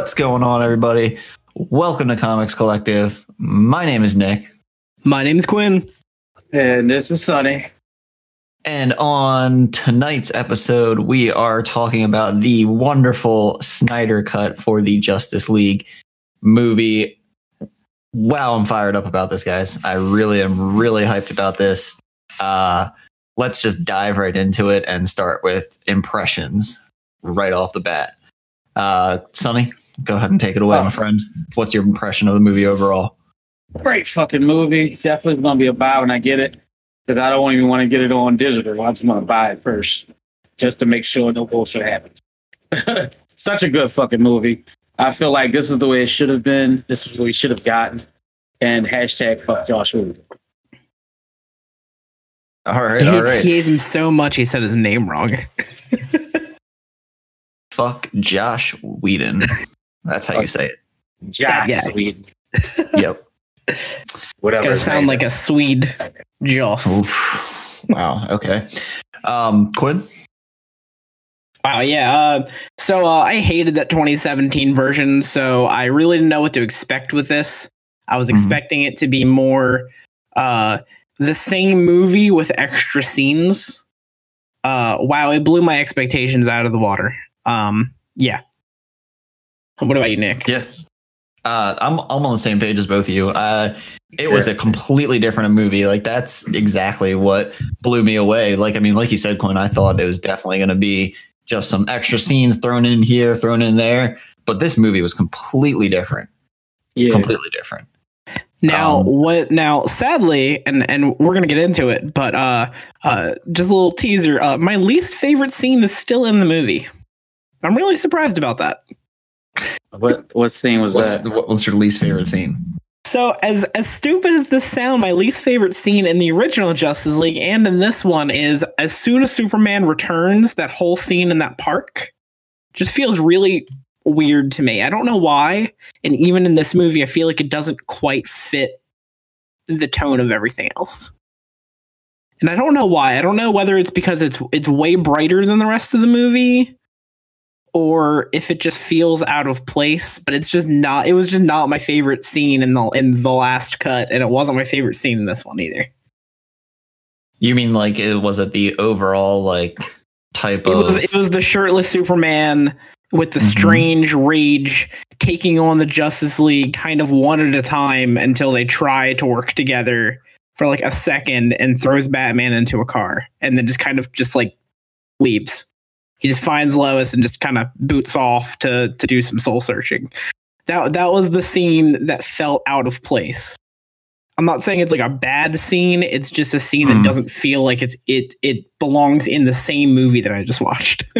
What's going on, everybody? Welcome to Comics Collective. My name is Nick. My name is Quinn. And this is Sonny. And on tonight's episode, we are talking about the wonderful Snyder cut for the Justice League movie. Wow, I'm fired up about this, guys. I really am really hyped about this. Uh, let's just dive right into it and start with impressions right off the bat. Uh, Sonny, go ahead and take it away, Oh. my friend. What's your impression of the movie overall? Great fucking movie. Definitely going to be a buy when I get it. Because I don't even want to get it on digital. I just want to buy it first. Just to make sure no bullshit happens. Such a good fucking movie. I feel like this is the way it should have been. This is what we should have gotten. And hashtag fuck Josh Whedon. All right, He, all right. he hates him so much he said his name wrong. Fuck Josh Whedon. That's how you say it. Josh Yeah. Whedon. Yep. Whatever. Gonna sound name like a. Swede Joss. Oof. Wow. Okay. Um, Quinn. Wow, yeah. Uh, so uh, I hated that 2017 version, so I really didn't know what to expect with this. I was Mhm. expecting it to be more uh, the same movie with extra scenes. Uh, wow, it blew my expectations out of the water. Um, yeah. What about you, Nick? Yeah. Uh, I'm I'm on the same page as both of you. Uh, it was a completely different movie. Like that's exactly what blew me away. Like I mean, like you said, Quinn, I thought it was definitely going to be just some extra scenes thrown in here, thrown in there. But this movie was completely different. Yeah. Completely different. Now, Um, what? Now, sadly, and and we're gonna get into it, but uh, uh, just a little teaser. Uh, my least favorite scene is still in the movie. I'm really surprised about that. What, what scene was What's that? what's your least favorite scene? So, as as stupid as this sound, my least favorite scene in the original Justice League and in this one is as soon as Superman returns, that whole scene in that park just feels really weird to me. I don't know why, and even in this movie, I feel like it doesn't quite fit the tone of everything else. And I don't know why. I don't know whether it's because it's it's way brighter than the rest of the movie or if it just feels out of place, but it's just not it was just not my favorite scene in the in the last cut and it wasn't my favorite scene in this one either. You mean like it was it the overall like type It of was it was the shirtless Superman with the Mhm. strange rage taking on the Justice League kind of one at a time until they try to work together for like a second and throws Batman into a car and then just kind of just like leaves. He just finds Lois and just kind of boots off to to do some soul searching. That that was the scene that felt out of place. I'm not saying it's like a bad scene. It's just a scene Hmm. that doesn't feel like it's it it belongs in the same movie that I just watched.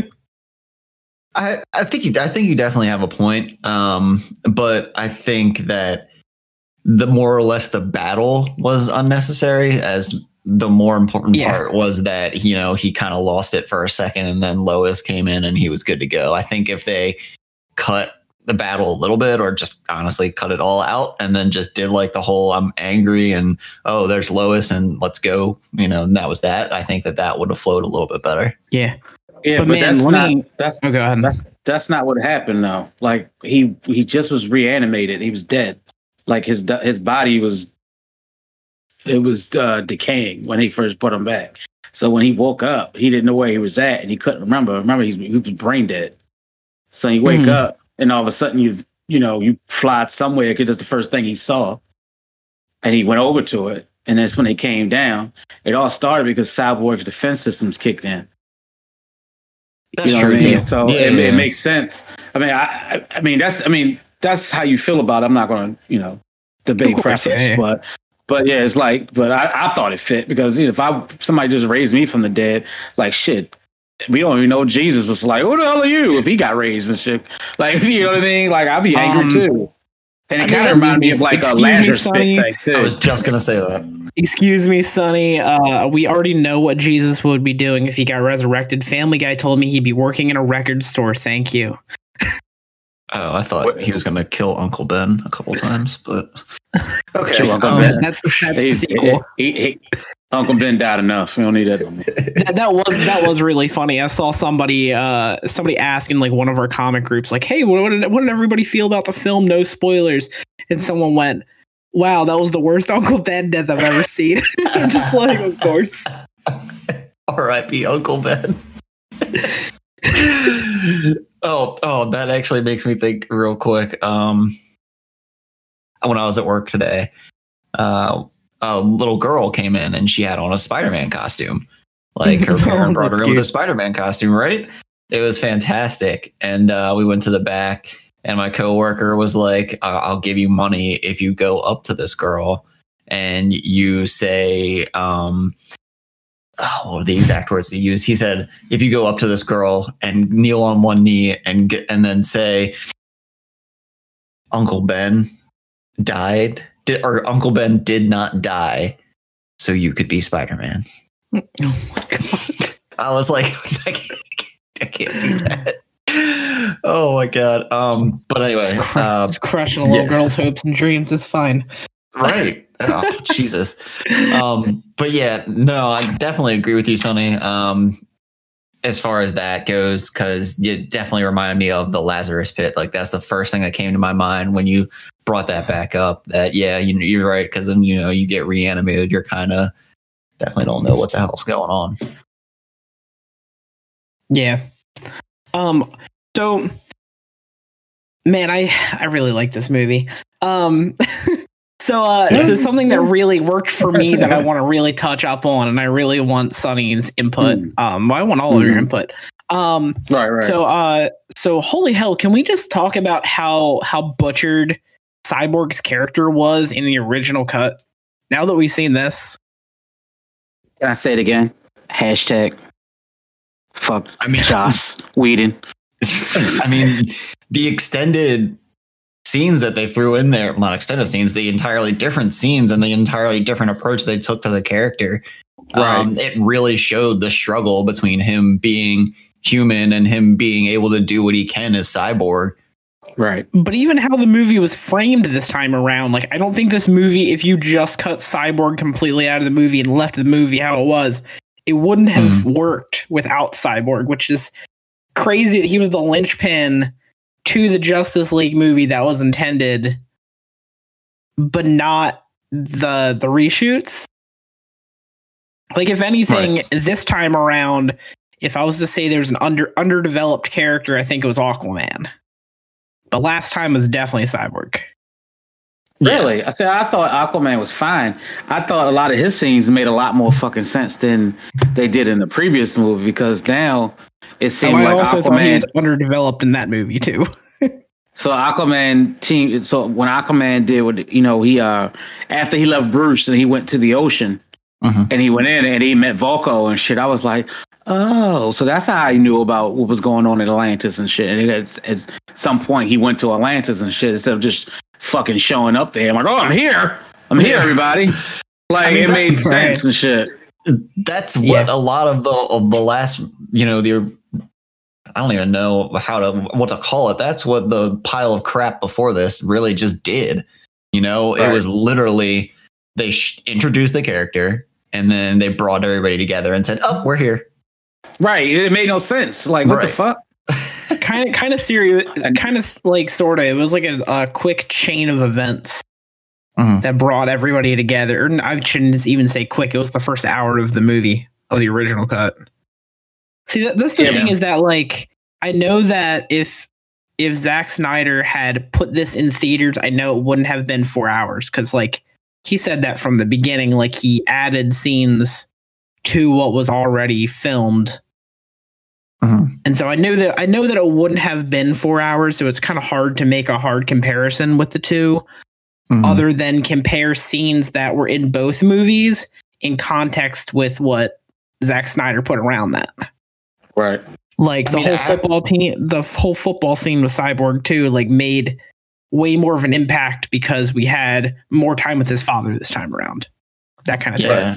I, I think you I think you definitely have a point. Um, but I think that the more or less the battle was unnecessary as the more important Yeah. part was that you know he kind of lost it for a second and then Lois came in and he was good to go. I think if they cut the battle a little bit or just honestly cut it all out and then just did like the whole I'm angry and oh there's Lois and let's go, you know, and that was that. I think that that would have flowed a little bit better. yeah. Yeah, But but, man, that's not, me- that's Oh, go ahead. That's that's not what happened though. Like he he just was reanimated. He was dead. Like his his body was it was uh, decaying when he first put him back. So when he woke up, he didn't know where he was at and he couldn't remember. Remember he's, he was brain dead. So you wake Hmm. up and all of a sudden you you know you fly somewhere because that's the first thing he saw. And he went over to it, and that's when they came down. It all started because Cyborg's defense systems kicked in. That's you know true what I mean? too. So Yeah, it, yeah. it makes sense. I mean, I, I, I mean that's, I mean that's how you feel about it. I'm not going to, you know, debate Of preference, yeah, yeah. but, but yeah, it's like, but I, I thought it fit because you know, if I somebody just raised me from the dead, like shit, we don't even know Jesus was like, who the hell are you? If he got raised and shit, like you know what I mean? Like I'd be angry Um, too. And it kind of reminded me of like a excuse me, Lazarus Sonny. pit I was just gonna say that. Excuse me, Sonny. Uh, we already know what Jesus would be doing if he got resurrected. Family Guy told me he'd be working in a record store. Thank you. Oh, I thought he was gonna kill Uncle Ben a couple times, but okay. Kill Uncle um, Ben. That's, that's the He, sequel. he, he, Uncle Ben died enough. We don't need that. that, that was that was really funny. I saw somebody uh somebody asking like one of our comic groups, like, "Hey, what did what did everybody feel about the film? No spoilers." And someone went, "Wow, that was the worst Uncle Ben death I've ever seen." I'm just like, of course. R.I.P. Uncle Ben. Oh, oh, that actually makes me think real quick. Um, when I was at work today, uh, a little girl came in and she had on a Spider-Man costume. Like her parent brought her in with a Spider-Man costume, right? It was fantastic. And uh, we went to the back, and my coworker was like, "I'll give you money if you go up to this girl and you say." Um, oh, what were the exact words he used? He said, "If you go up to this girl and kneel on one knee and get, and then say, Uncle Ben died, did, or Uncle Ben did not die, so you could be Spider Man." Oh my god. I was like, I can't, I can't do that. Oh my god. Um, but anyway, It's, cr- uh, it's crushing a little yeah. girl's hopes and dreams. It's fine. right oh, jesus um but yeah no i definitely agree with you sonny um as far as that goes because it definitely reminded me of the lazarus pit like that's the first thing that came to my mind when you brought that back up that yeah you, you're right because then you know you get reanimated you're kind of definitely don't know what the hell's going on Yeah. Um so man, I I really like this movie. Um so uh so something that really worked for me that I want to really touch up on and I really want Sonny's input. Um I want all of your Mhm. input. Um Right, right. so uh so holy hell, can we just talk about how how butchered Cyborg's character was in the original cut? Now that we've seen this. Can I say it again? Hashtag fuck i mean Joss Whedon. I mean, the extended scenes that they threw in there, not extended scenes, the entirely different scenes and the entirely different approach they took to the character. Um, it really showed the struggle between him being human and him being able to do what he can as cyborg. Right. but even how the movie was framed this time around, like I don't think this movie, if you just cut Cyborg completely out of the movie and left the movie how it was, it wouldn't have worked without Cyborg, which is crazy that he was the linchpin to the Justice League movie that was intended, but not the the reshoots. Like if anything, this time around, if I was to say there's an under underdeveloped character, I think it was Aquaman. But last time was definitely Cyborg. Really? I said I thought Aquaman was fine. I thought a lot of his scenes made a lot more fucking sense than they did in the previous movie because now it And seemed I like also thought he Aquaman. was underdeveloped in that movie too. So Aquaman team. So when Aquaman did what you know, he uh after he left Bruce and he went to the ocean Mhm. and he went in and he met Vulko and shit. I was like, oh, so that's how I knew about what was going on in Atlantis and shit. And at, at some point he went to Atlantis and shit instead of just fucking showing up there. I'm like, oh, I'm here. I'm here, everybody. Like I mean, it that- made Right. sense and shit. That's what Yeah. a lot of the of the last, you know, the I don't even know how to what to call it. That's what the pile of crap before this really just did. You know, it was literally they sh- introduced the character and then they brought everybody together and said, "Oh, we're here." Right. It made no sense. Like what the fuck? kind of, kind of serious, kind of like sort of. It was like a, a quick chain of events Mhm. that brought everybody together. Or I shouldn't even say quick. It was the first hour of the movie of the original cut. See, that, that's the Yeah. thing is that like I know that if if Zack Snyder had put this in theaters, I know it wouldn't have been four hours because like he said that from the beginning. Like he added scenes to what was already filmed Mhm. and so I know that I know that it wouldn't have been four hours, so it's kind of hard to make a hard comparison with the 2 Mhm. other than compare scenes that were in both movies in context with what Zack Snyder put around that. Right. Like I the mean, whole I- football team, the whole football scene with Cyborg too, like made way more of an impact because we had more time with his father this time around. That kind of thing. Yeah.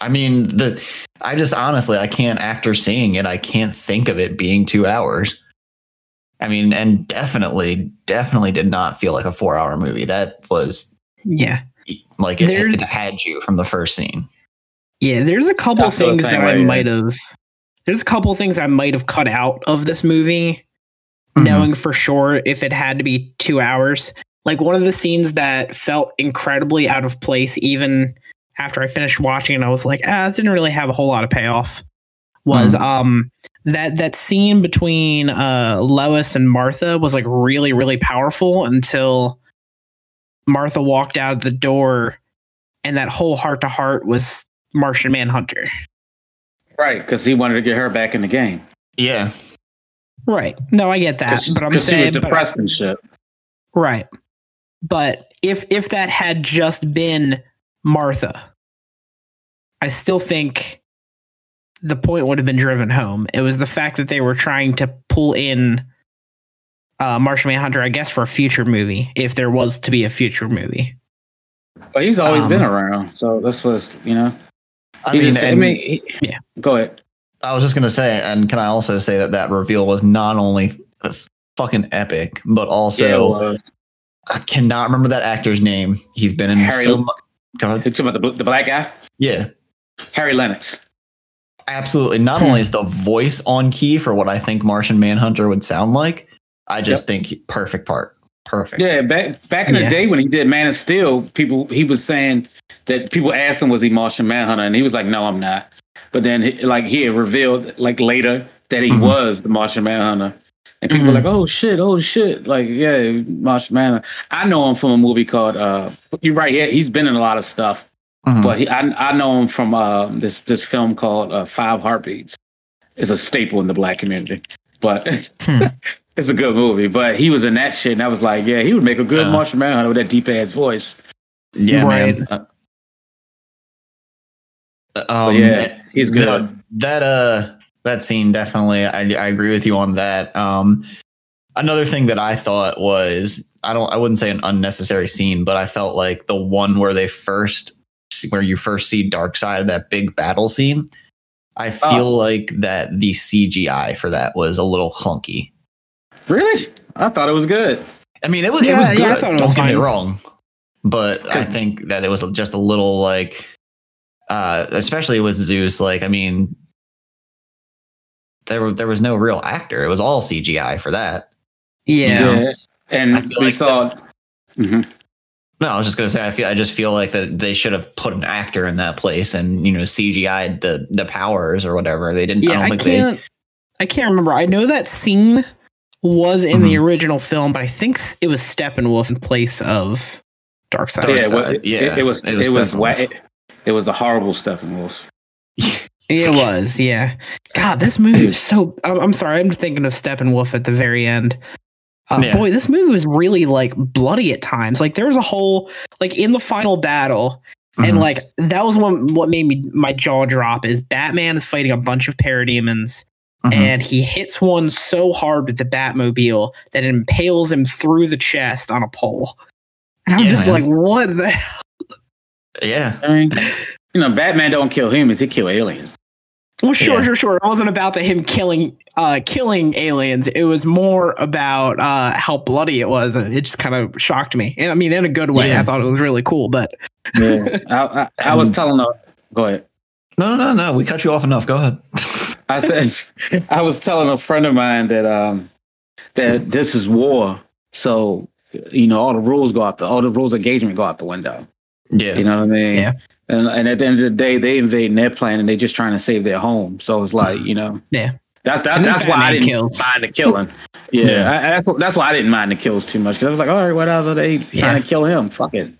I mean, the I just honestly I can't after seeing it, I can't think of it being two hours. I mean, and definitely, definitely did not feel like a four hour movie. That was Yeah. Like it, There- it had you from the first scene. Yeah, there's a couple I feel the things same that I might have. There's a couple things I might have cut out of this movie, Mhm. knowing for sure if it had to be two hours. Like one of the scenes that felt incredibly out of place, even after I finished watching it, I was like, ah, it didn't really have a whole lot of payoff. Was um that that scene between uh Lois and Martha was like really really powerful until Martha walked out of the door, and that whole heart to heart was Martian Manhunter. Right, because he wanted to get her back in the game. Yeah. Right. No, I get that, Because but I'm she was saying but- depressed and shit. right. But if if that had just been Martha, I still think the point would have been driven home. It was the fact that they were trying to pull in uh, Martian Manhunter, I guess, for a future movie, if there was to be a future movie. But he's always Um, been around, so this was, you know. I mean, just- I mean, he- Yeah. Go ahead. I was just gonna say, and can I also say that that reveal was not only f- fucking epic, but also Yeah, I cannot remember that actor's name. He's been in Harry- so much. God, you talking about the, the black guy, yeah, Harry Lennix. absolutely. Not Hmm. only is the voice on key for what I think Martian Manhunter would sound like, I just Yep. think perfect part, perfect. Yeah, back back in Yeah. the day when he did Man of Steel, people he was saying that people asked him was he Martian Manhunter, and he was like, "No, I'm not." But then, like he had revealed like later that he Mhm. was the Martian Manhunter, and people Mhm. were like, "Oh shit, oh shit!" Like, yeah, Martian Manhunter. I know him from a movie called. uh You're right. Yeah, he's been in a lot of stuff, Mhm. but he, I I know him from uh, this this film called uh, Five Heartbeats. It's a staple in the black community, but Hmm. it's a good movie. But he was in that shit, and I was like, yeah, he would make a good Uh. Martian Manhunter with that deep ass voice. yeah, Right. man. Uh, um, yeah, he's good. That, that uh that scene definitely I, I agree with you on that. Um another thing that I thought was I don't I wouldn't say an unnecessary scene, but I felt like the one where they first where you first see Darkseid that big battle scene. I feel Oh. like that the CGI for that was a little clunky. Really? I thought it was good. I mean, it was it Yeah, was yeah, good. I thought it don't was get me wrong, but I think that it was just a little like, uh, especially with Zeus. Like, I mean, there were there was no real actor. It was all CGI for that. Yeah. And I feel we like saw. Mhm. No, I was just gonna say I feel I just feel like that they should have put an actor in that place and you know CGI'd the the powers or whatever. They didn't. I Yeah, don't I, think can't. I can't remember. I know that scene was in the Mhm. original film, but I think it was Steppenwolf in place of Darkseid. Dark Yeah, Side, well, it, yeah, it, it was. it It was was. Wa- it, it was a horrible Steppenwolf. It was, yeah. God, this movie was so. I'm, I'm sorry, I'm thinking of Steppenwolf at the very end. Uh, Yeah. Boy, this movie was really like bloody at times. Like there was a whole like in the final battle, they. and like that was one what made me my jaw drop. Is Batman is fighting a bunch of parademons, Mhm. and he hits one so hard with the Batmobile that it impales him through the chest on a pole. And I'm Yeah, just man. like, what the hell? yeah, I mean, you know, Batman don't kill humans; he kill aliens. Well, sure, Yeah. sure, sure. It wasn't about the him killing uh killing aliens. It was more about uh how bloody it was. It just kind of shocked me. And I mean in a good way. Yeah. I thought it was really cool, but Yeah, I, I, I was Um, telling her. Go ahead. No, no, no, no. We cut you off enough. Go ahead. I said I was telling a friend of mine that um that this is war, so you know all the rules go out the all the rules of engagement go out the window. yeah, You know what I mean? Yeah. And and at the end of the day, they invading their planet and they're just trying to save their home. So it's like you know. Yeah. That's that, that's why I didn't kills. mind the killing. Yeah, Yeah. I, I- that's that's why I didn't mind the kills too much because I was like, all right, what else are they Yeah. trying to kill him? Fuck it.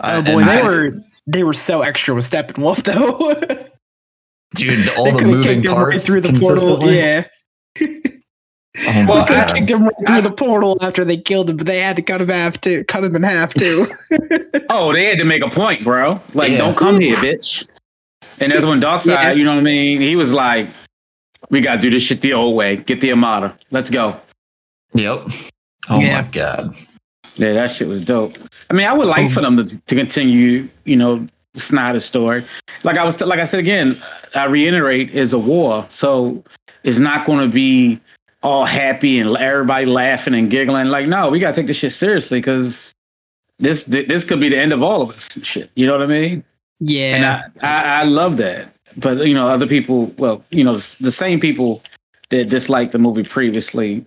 I- oh boy, they I- were they were so extra with Steppenwolf though. dude. All They the moving kicked him right parts through the portal. consistently. Yeah. Oh my Well, They I- kicked him right through I- the portal after they killed him, but they had to cut him half to Cut him in half too. Oh, they had to make a point, bro. Like, Yeah. don't come here, bitch. And that's when Darkseid, Yeah. you know what I mean? He was like, "We gotta do this shit the old way. Get the Armada. Let's go." Yep. Oh Yeah. my god. Yeah, that shit was dope. I mean, I would like Oh. for them to, to continue, you know, the Snyder story. Like I was, like I said again, I reiterate, is a war, so it's not going to be all happy and everybody laughing and giggling. Like, no, we got to take this shit seriously because this this could be the end of all of us. Shit, you know what I mean? Yeah. And I, I, I love that. But you know, other people, well, you know, the same people that disliked the movie previously,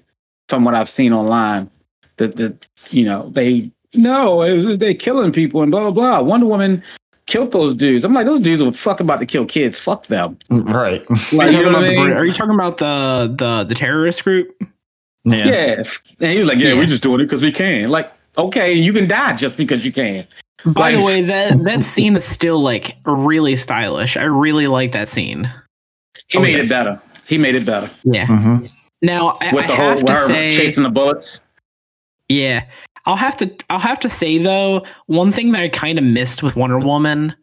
from what I've seen online, that that you know they no, it was, they killing people and blah blah blah. Wonder Woman killed those dudes. I'm like, those dudes were fucking about to kill kids. Fuck them. Right. are, Like, you you talking know about what I the, are you talking about the the the terrorist group? Yeah. Yeah. And he was like, yeah, Yeah. we're just doing it because we can. Like, okay, you can die just because you can. By the way, that that scene is still like really stylish. I really like that scene. He Oh, made it better. He made it better Yeah. hmm Now I, with I the whole have to say, chasing the bullets. yeah, I'll have to I'll have to say though, one thing that I kind of missed with Wonder Woman,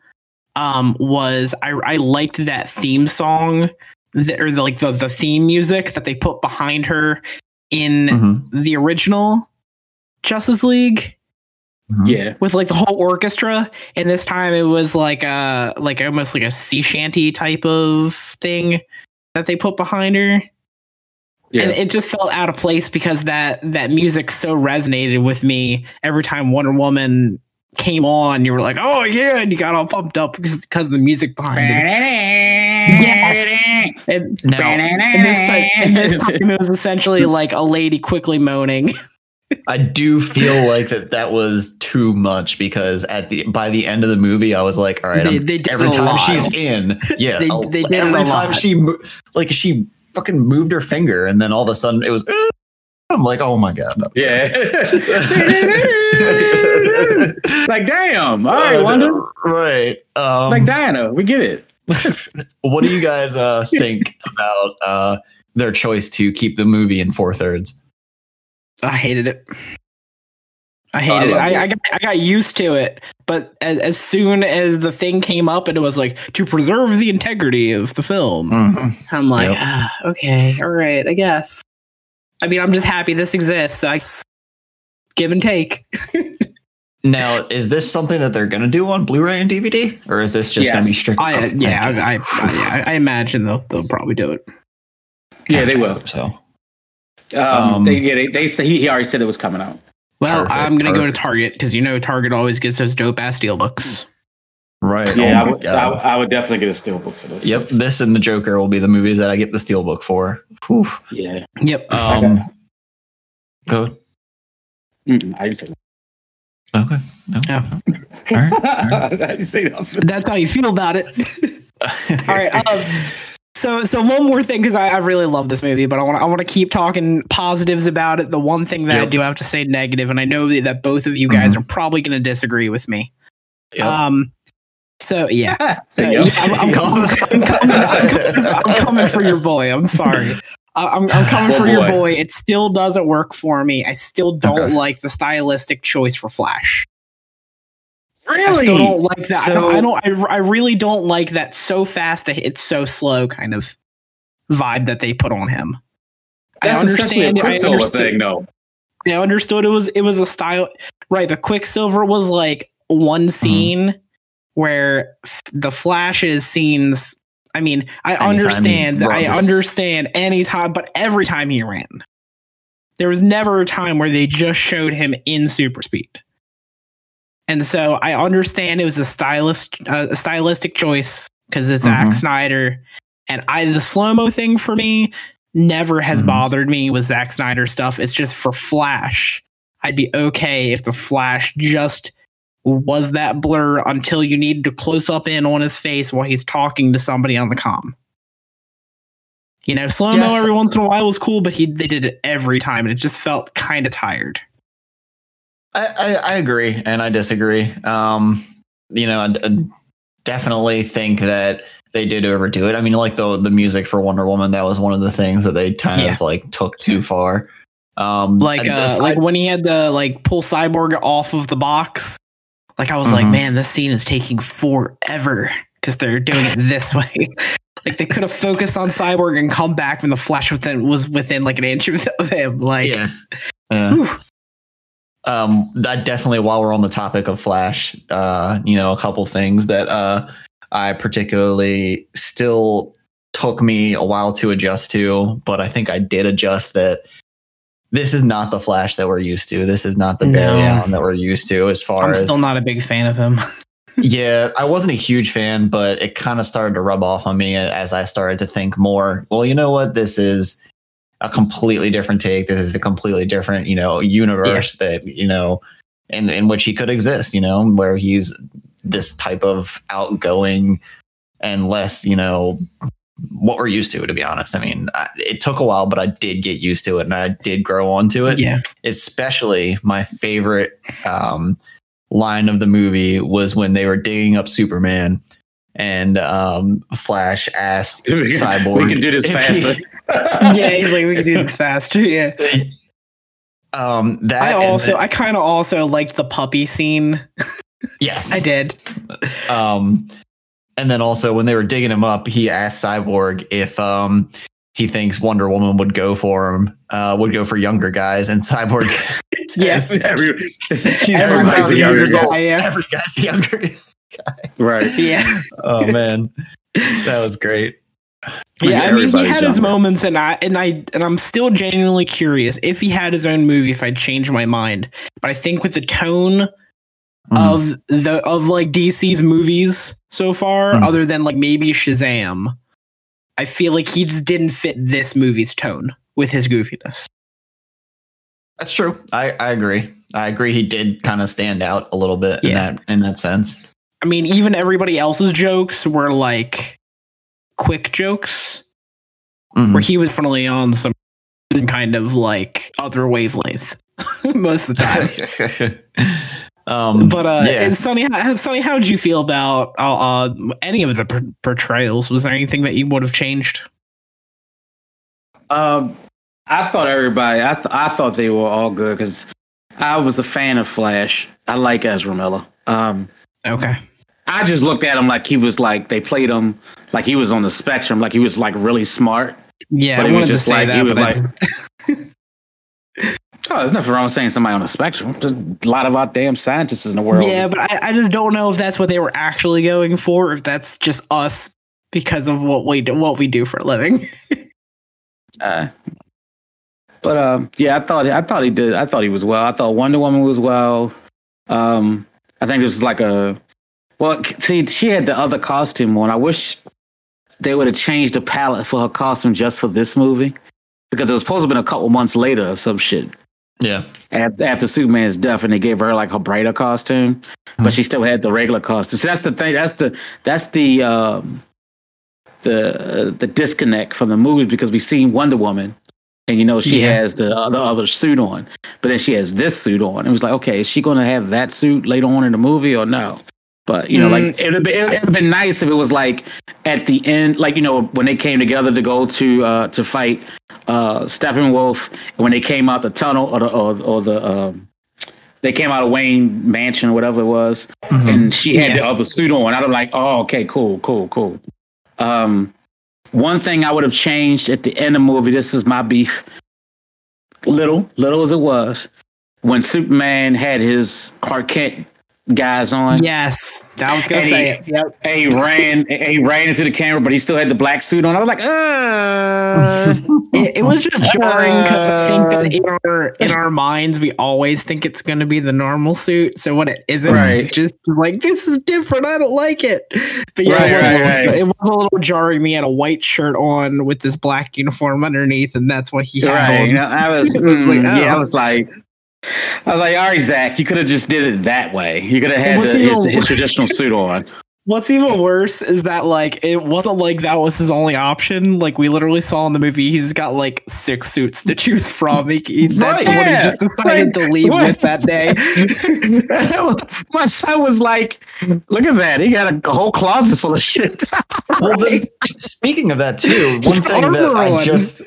um, was I I liked that theme song, that, or the, like the the theme music that they put behind her in hmm the original Justice League. Mm-hmm. Yeah. with like the whole orchestra and this time it was like a like almost like a sea shanty type of thing that they put behind her Yeah. and it just felt out of place because that that music so resonated with me every time wonder woman came on you were like oh yeah and you got all pumped up because because of the music behind it Yes. and, Now, and this time, and this time it was essentially like a lady quickly moaning I do feel like that that was too much because at the by the end of the movie, I was like, all right, They- they every time lot. she's in, yeah, They- they did every time lot. she like she fucking moved her finger, and then all of a sudden it was. I'm like, oh my god. no. yeah. like, damn. All right, Uh, Wonder. Right. Um, Like Diana, we get it. what do you guys uh, think about uh, their choice to keep the movie in four thirds? I hated it. I I hated it. I, it. I, got, I got used to it, but as, as soon as the thing came up and it was like to preserve the integrity of the film, Mhm. I'm like, Yep. ah, okay, all right, I guess. I mean, I'm just happy this exists. I give and take. Now, is this something that they're going to do on Blu-ray and DVD, or is this just going to be Yes. strict? I, okay, yeah, thank. I, I, I imagine they'll they'll probably do it. Yeah, they will. So, Um, Um, they, yeah, they, they he, he already said it was coming out. Well, Perfect, I'm gonna go to. Target because you know Target always gets those dope ass steel books. right? Yeah, oh I, would, I, I would definitely get a steel book for this. Yep, this and the Joker will be the movies that I get the steel book for. Whew. Yeah. Yep. Um, go. Mm-mm, I didn't say Okay. No. Yeah. All right. that. I didn't say that. That's how you feel about it. All right. Um, so, so one more thing because I, I really love this movie, but I want to I want to keep talking positives about it. The one thing that I do have to say negative, and I know that, that both of you guys are probably going to disagree with me. Yep. Um. So yeah, Say yo. yeah, I'm, I'm, coming, I'm, coming, I'm coming for your boy. I'm sorry. I- I'm, I'm coming Oh, for your boy. boy. It still doesn't work for me. I still don't Okay. like the stylistic choice for Flash. I still don't like that. I don't. I, don't I, I really don't like that so fast that it's so slow kind of vibe that they put on him. I That's a understand. I Quicksilver understood. thing, though. I understood it was it was a style right, but Quicksilver was like one Mm-hmm. scene where f- the Flash's scenes. I mean, I Anytime understand. I understand anytime, but every time he ran, there was never a time where they just showed him in super speed. And so I understand it was a stylist, uh, a stylistic choice because it's Zack Mhm. Snyder, and I the slow mo thing for me never has Mhm. bothered me with Zack Snyder stuff. It's just for Flash, I'd be okay if the Flash just was that blur until you needed to close up in on his face while he's talking to somebody on the comm. You know, slow mo Yes. every once in a while was cool, but he they did it every time, and it just felt kind of tired. I, I, I agree and I disagree. Um, you know, I, I definitely think that they did overdo it. I mean, like the the music for Wonder Woman, that was one of the things that they kind Yeah. of like took too far. Um, Like uh, like when he had to like pull Cyborg off of the box. Like I was like, Mhm. man, this scene is taking forever because they're doing it this way. like they could have focused on Cyborg and come back when the Flash within was within like an inch of of him. Like, yeah. Yeah. Um that definitely while we're on the topic of flash uh you know a couple things that uh i particularly still took me a while to adjust to but i think i did adjust that this is not the Flash that we're used to. This is not the No. Barry Allen that we're used to. As far as I'm as still not a big fan of him. yeah, I wasn't a huge fan, but it kind of started to rub off on me as I started to think more. Well, you know what? This is a completely different take. This is a completely different, you know, universe that you know, in in which he could exist. You know, where he's this type of outgoing and less, you know, what we're used to. To be honest, I mean, I, it took a while, but I did get used to it, and I did grow onto it yeah. especially my favorite um, line of the movie was when they were digging up Superman and um, Flash asked we can, Cyborg we can do this faster. Yeah, he's like, we can do this faster. Yeah. um, that I also, the- I kind of also liked the puppy scene. yes, I did. Um, and then also when they were digging him up, he asked Cyborg if um, he thinks Wonder Woman would go for him, uh, would go for younger guys, and Cyborg Yes. Every- She's everybody's thousand a younger years guy. old. Yeah. Every guy's younger. Right. Yeah. Oh man, that was great. Yeah, I mean, he had his moments, and I and I and I'm still genuinely curious if he had his own movie, if I'd change my mind. But I think with the tone Mhm. of the of like DC's movies so far, Mhm. other than like maybe Shazam, I feel like he just didn't fit this movie's tone with his goofiness. That's true. I, I agree. I agree. He did kind of stand out a little bit in that in that sense. I mean, even everybody else's jokes were like quick jokes, Mhm. where he was definitely on some kind of like other wavelength most of the time. um, But uh, yeah. and Sonny, how, Sonny, how did you feel about uh, uh, any of the per- portrayals? Was there anything that you would have changed? Um, I thought everybody. I th- I thought they were all good because I was a fan of Flash. I like Ezra Miller. Um, Okay. I just looked at him like he was like they played him like he was on the spectrum, like he was like really smart. Yeah, But I it was just say like- that. he was I- Oh, there's nothing wrong with saying somebody on the spectrum. There's a lot of our damn scientists in the world. yeah, but I, I just don't know if that's what they were actually going for, or if that's just us because of what we do, what we do for a living. Uh, but um, yeah, I thought I thought he did. I thought he was well. I thought Wonder Woman was well. Um, I think this was like a well. See, she had the other costume on. I wish they would have changed the palette for her costume just for this movie because it was supposed to have been a couple months later or some shit yeah. after, after Superman's death, and they gave her like her brighter costume, but she still had the regular costume. So that's the thing. That's the that's the um, the the disconnect from the movies because we've seen Wonder Woman, and you know she Yeah. has the other other suit on, but then she has this suit on. It was like, okay, is she going to have that suit later on in the movie or no? But you know, like it would it have been nice if it was like at the end, like you know, when they came together to go to uh to fight uh Steppenwolf, and when they came out the tunnel or the or, or the um they came out of Wayne Mansion or whatever it was, Mhm. and she had Yeah. the other suit on. I'm like, oh, okay, cool, cool, cool. Um, one thing I would have changed at the end of the movie. This is my beef. Little, little as it was, when Superman had his Clark Kent guys on, yes, I was gonna And say he- it. Yep. and he ran, and he ran into the camera, but he still had the black suit on. I was like, uh, It, it was just jarring because I think that in our in our minds we always think it's going to be the normal suit. So when it isn't, Right. just like this is different. I don't like it. But yeah, Right, it, was a right, little, right. it was a little jarring. He had a white shirt on with this black uniform underneath, and that's what he had right. You know, I was, was like, mm, yeah, I oh. was like, I was like, all right, Zack, you could have just did it that way. You could have had what's the, his, even- his traditional suit on. What's even worse is that like it wasn't like that was his only option. Like we literally saw in the movie, he's got like six suits to choose from. He, he, that's Right. the one he just decided to leave What? with that day. My son was like, look at that. He got a whole closet full of shit. Well, the, speaking of that too, one thing that I just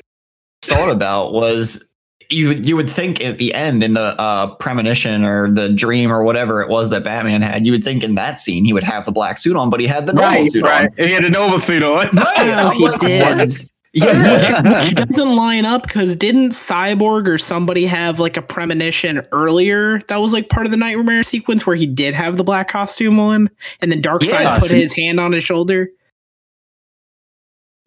thought about was you you would think at the end in the uh, premonition or the dream or whatever it was that Batman had, you would think in that scene he would have the black suit on, but he had the normal right, suit right. on. And he had a Nova suit on. Right. Oh, he like, did. what? Yeah. Which doesn't line up because didn't Cyborg or somebody have like a premonition earlier that was like part of the nightmare sequence where he did have the black costume on, and then Darkseid Yeah, put see- his hand on his shoulder.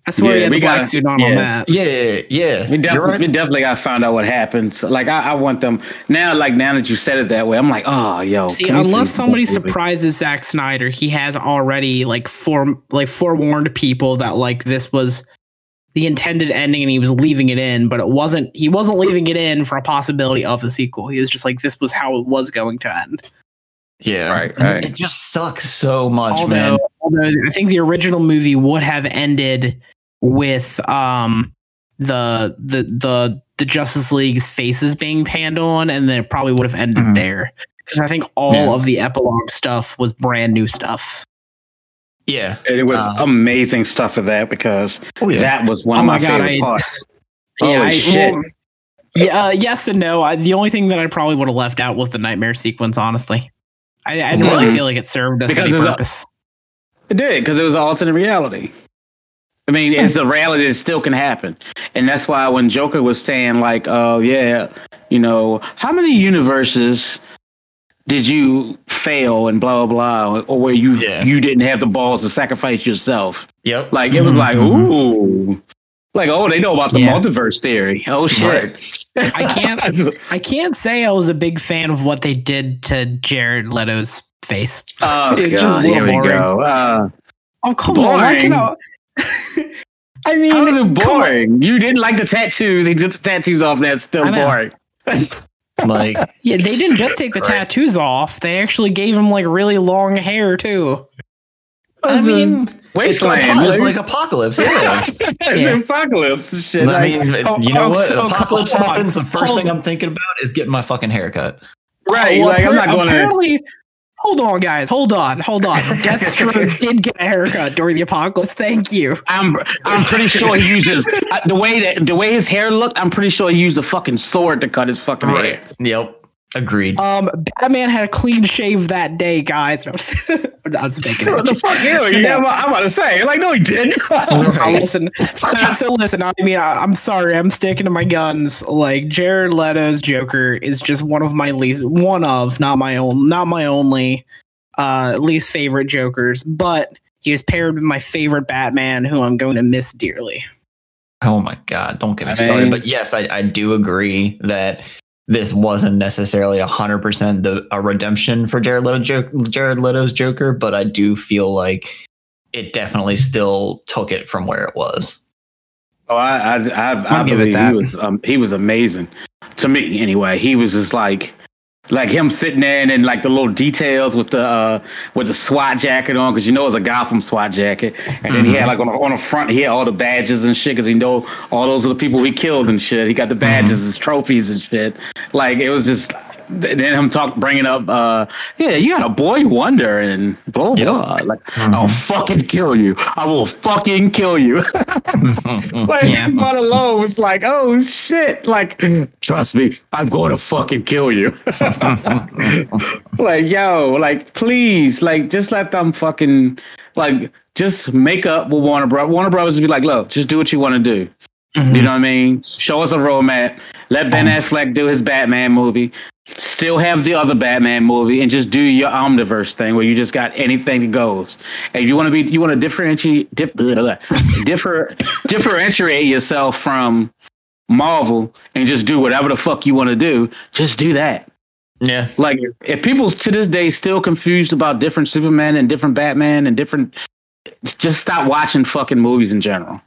That's where Yeah, he had we the gotta- suit on yeah. on that. Yeah, yeah. We You're definitely, right. we definitely got to find out what happens. Like I, I want them now. Like now that you said it that way, I'm like, oh, yo. See, unless somebody don't do it? surprises Zack Snyder, he has already like for like forewarned people that like this was the intended ending and he was leaving it in, but it wasn't. He wasn't leaving it in for a possibility of a sequel. He was just like this was how it was going to end. Yeah, Right, right. It just sucks so much, although, man. although I think the original movie would have ended with um the the the the Justice League's faces being panned on, and then it probably would have ended Mhm. there because I think all Yeah. of the epilogue stuff was brand new stuff. Yeah. It was Uh, amazing stuff for that because Oh yeah. that was one Oh of my my, God, favorite I- parts. Yeah, Holy I- shit! well, yeah, uh, yes and no. I, the only thing that I probably would have left out was the nightmare sequence. Honestly, I, I didn't really Really? feel like it served us Because any of the- purpose. It did because it was an alternate reality. I mean, it's a reality that still can happen, and that's why when Joker was saying like, "Oh yeah, you know, how many universes did you fail and blah blah blah, or where you Yeah. you didn't have the balls to sacrifice yourself?" Yep. Like it was like, Mhm. ooh, like oh, they know about the Yeah. multiverse theory. Oh shit! I can't- I can't say I was a big fan of what they did to Jared Leto's face. oh It's just a god, little here we boring. go. Uh, Oh come on! I, Boring. can, I mean, how is it come boring? You didn't like the tattoos. He took the tattoos off. and That's still I boring. Like Yeah, they didn't just take the Christ. tattoos off. They actually gave him like really long hair too. I mean, it's, Wasteland. apo- it's like, like apocalypse. Yeah. it's Yeah. apocalypse shit. I like, mean, oh, you know oh, what? Oh, so- Apocalypse hold on. happens. The first Hold- thing I'm thinking about is getting my fucking haircut. right? Oh, well, like I'm not appar- going to. Apparently- Hold on, guys. Hold on. Hold on. Deathstroke did get a haircut during the apocalypse. Thank you. I'm I'm pretty sure he uses uh, the way that the way his hair looked. I'm pretty sure he used a fucking sword to cut his fucking hair. Yep. Agreed. Um, Batman had a clean shave that day, guys. I'm just making What the fuck? You yeah, I'm, I'm about to say. Like, no, he didn't. Listen, so, so listen. I mean, I, I'm sorry. I'm sticking to my guns. Like Jared Leto's Joker is just one of my least, one of not my own, not my only, uh, least favorite Jokers. But he was paired with my favorite Batman, who I'm going to miss dearly. Oh my god, don't get me I started. mean- But yes, I, I do agree that this wasn't necessarily hundred percent the a redemption for Jared Leto jo- Jared Leto's Joker, but I do feel like it definitely still took it from where it was. Oh, I I I, I I'll give it believe that. he was um, he was amazing to me anyway. He was just like like him sitting there and then like the little details with the uh with the SWAT jacket on because you know it's a Gotham SWAT jacket, and then he had like on the, on the front he had all the badges and shit because he know all those are the people he killed and shit. He got the badges, his trophies and shit. Like it was just. Then him talk, bringing up, uh, yeah, you got a boy wonder and blah Yep. blah. Like, I'll fucking kill you. I will fucking kill you. Like Yeah. that alone was like, oh shit! Like, trust me, I'm going to fucking kill you. like, yo, like, please, like, just let them fucking, like, just make up with Warner Brothers. Warner Brothers would be like, look, just do what you want to do. Mm-hmm. You know what I mean? Show us a roadmap. Let Ben Affleck do his Batman movie. Still have the other Batman movie, and just do your omniverse thing where you just got anything that goes. And you want to be, you want to differentiate, dif- blah, blah, blah. differ, differentiate yourself from Marvel, and just do whatever the fuck you want to do. Just do that. yeah. Like, if people to this day still confused about different Superman and different Batman and different, just stop watching fucking movies in general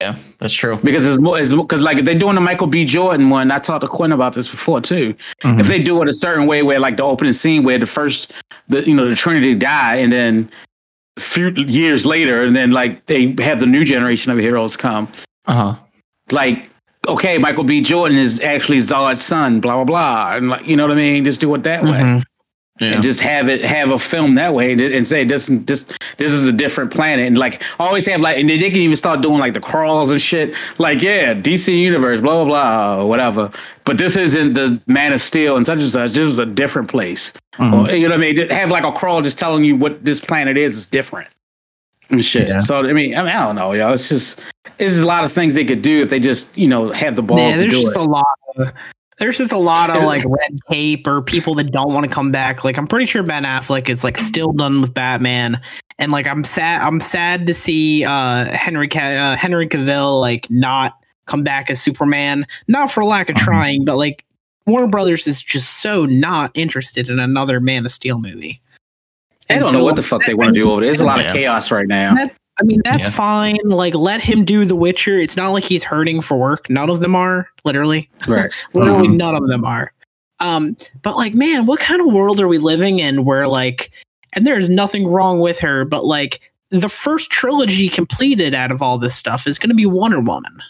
Yeah, that's true. because it's more because like if they're doing the Michael B. Jordan one, I talked to Quinn about this before too. Mhm. If they do it a certain way, where like the opening scene where the first, the you know the Trinity die, and then a few years later, and then like they have the new generation of heroes come, Uh huh. like okay, Michael B. Jordan is actually Zod's son, blah blah blah, and like you know what I mean, just do it that way Mhm. Yeah. and just have it have a film that way and, and say this this this is a different planet. And like always have like and they can even start doing like the crawls and shit. Like yeah DC universe blah blah blah or whatever. But this isn't the Man of Steel and such and such. This is a different place. Mhm. or, you know what I mean? Have like a crawl just telling you what this planet is is different. And shit. Yeah. so I mean I mean I don't know yo it's just it's just a lot of things they could do if they just you know have the balls Yeah, to there's do just it. a lot of there's just a lot of like red tape or people that don't want to come back. Like I'm pretty sure Ben Affleck is like still done with Batman, and like I'm sad. I'm sad to see uh, Henry Ca- uh, Henry Cavill like not come back as Superman. Not for lack of Mhm. trying, but like Warner Brothers is just so not interested in another Man of Steel movie. I don't so- know what the fuck they want to do over there. There's a lot of chaos right now. I mean, that's Yeah. fine. Like, let him do The Witcher. It's not like he's hurting for work. None of them are, literally. Right. Literally, Mhm. none of them are. Um, but like, man, what kind of world are we living in where like, and there's nothing wrong with her, but like, the first trilogy completed out of all this stuff is going to be Wonder Woman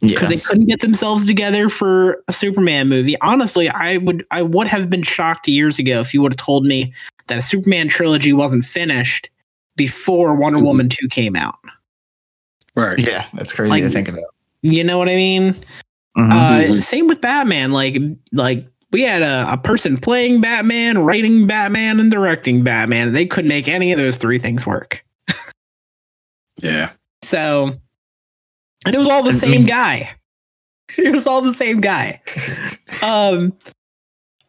because Yeah. they couldn't get themselves together for a Superman movie. Honestly, I would I would have been shocked years ago if you would have told me that a Superman trilogy wasn't finished before Wonder Mhm. Woman 2 came out. Right. Yeah, that's crazy Like- to think about. You know what I mean? Mhm. Uh, Mhm. same with Batman. Like like we had a, a person playing Batman, writing Batman, and directing Batman. They couldn't make any of those three things work. Yeah. So, and it was all the I same mean- guy. It was all the same guy. Um,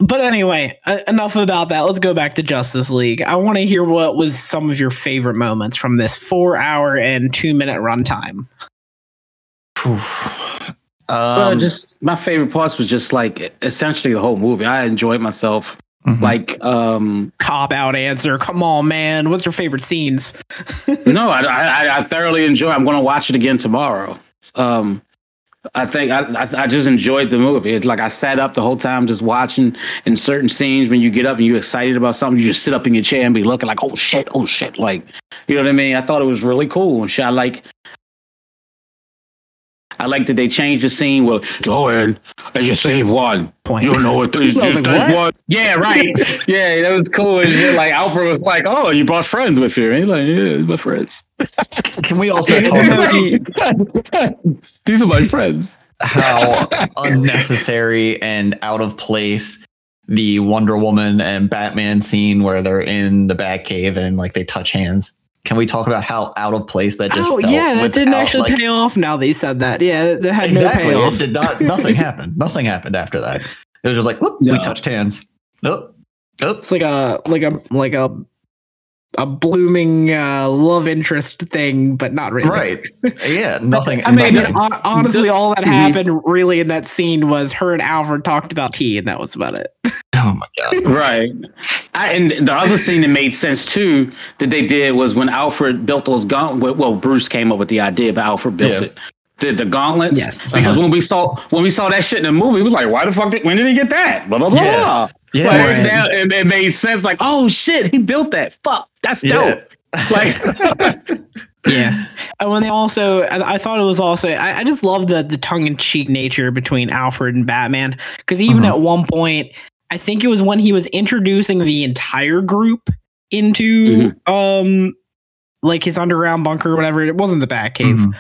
but anyway, uh, enough about that. Let's go back to Justice League. I want to hear what was some of your favorite moments from this four-hour and two-minute runtime. Phew. Well, Um, just my favorite parts was just like essentially the whole movie. I enjoyed myself. mhm. Like, um, Cop out answer. Come on, man. What's your favorite scenes? no, I, I, I thoroughly enjoy. I'm going to watch it again tomorrow. Um, I think I, I, I just enjoyed the movie. It's like I sat up the whole time just watching. In certain scenes, when you get up and you're excited about something, you just sit up in your chair and be looking like, "Oh shit, oh shit!" Like, you know what I mean? I thought it was really cool and shit. I like. I like that they changed the scene. Well, go in and you save one. Point. You don't know what this I was like, what? Yeah, right. yeah, that was cool. And like Alfred was like, "Oh, you brought friends with you?" And he's like, "Yeah, my friends." can we also talk about These are my friends. how unnecessary and out of place the Wonder Woman and Batman scene where they're in the Batcave and like they touch hands? Can we talk about how out of place that just oh felt yeah, that didn't actually like- pay off. Now that you said that, yeah, that had exactly. no it payoff. did not. Nothing happened. Nothing happened after that. It was just like, whoop, No. we touched hands. Nope. Nope. It's like a like a like a a blooming uh, love interest thing, but not really. Right. Yeah. Nothing. I mean, nothing. honestly, all that happened really in that scene was her and Alfred talked about tea, and that was about it. oh my god. Right. I, and the other scene that made sense too that they did was when Alfred built those gauntlets. Well, Bruce came up with the idea, but Alfred built Yeah. it. The, the gauntlets. Yes. Because Uh-huh. when we saw when we saw that shit in the movie, it was like, why the fuck? Did, when did he get that? Blah blah blah. Yeah. Yeah. Like, Right. now it, it made sense. Like, oh shit, he built that. Fuck, that's Yeah. dope. Like, Yeah. And when they also, I, I thought it was also, I, I just love the the tongue in cheek nature between Alfred and Batman because even Mhm. at one point, I think it was when he was introducing the entire group into um like his underground bunker or whatever. It wasn't the Batcave. Mhm.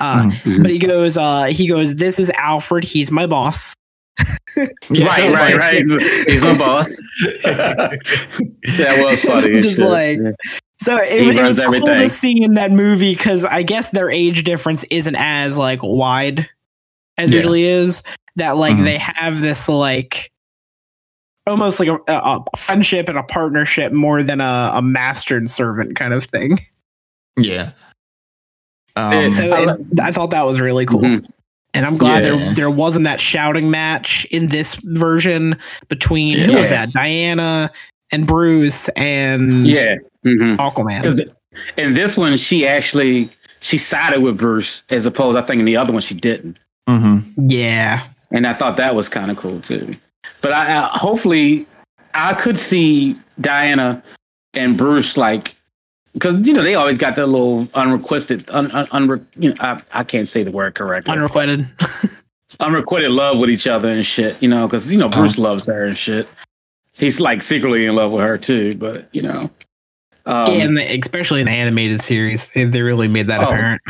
Uh, Mhm. But he goes, uh, he goes, this is Alfred. He's my boss. Yeah, right, right, right. He's, he's my boss. that was funny. as Just shit. like- So it, He it runs was cool to everything. see in that movie because I guess their age difference isn't as like wide as Yeah. usually is. That like Mhm. they have this like almost like a, a a friendship and a partnership more than a, a master and servant kind of thing. Yeah. Um, So I it, I thought that was really cool. Mhm. And I'm glad Yeah. there there wasn't that shouting match in this version between who was that Diana and Bruce and Yeah. hmm Aquaman. Because in this one, she actually she sided with Bruce as opposed, I think, in the other one she didn't, mhm. Yeah, and I thought that was kind of cool too. But I, I hopefully I could see Diana and Bruce like because you know they always got that little unrequested, un, un, unre, you know I, I can't say the word correctly, unrequited. unrequited love with each other and shit. You know, because you know Bruce loves her and shit. He's like secretly in love with her too, but you know. Um, yeah, and the, especially in the animated series, they, they really made that Oh. apparent.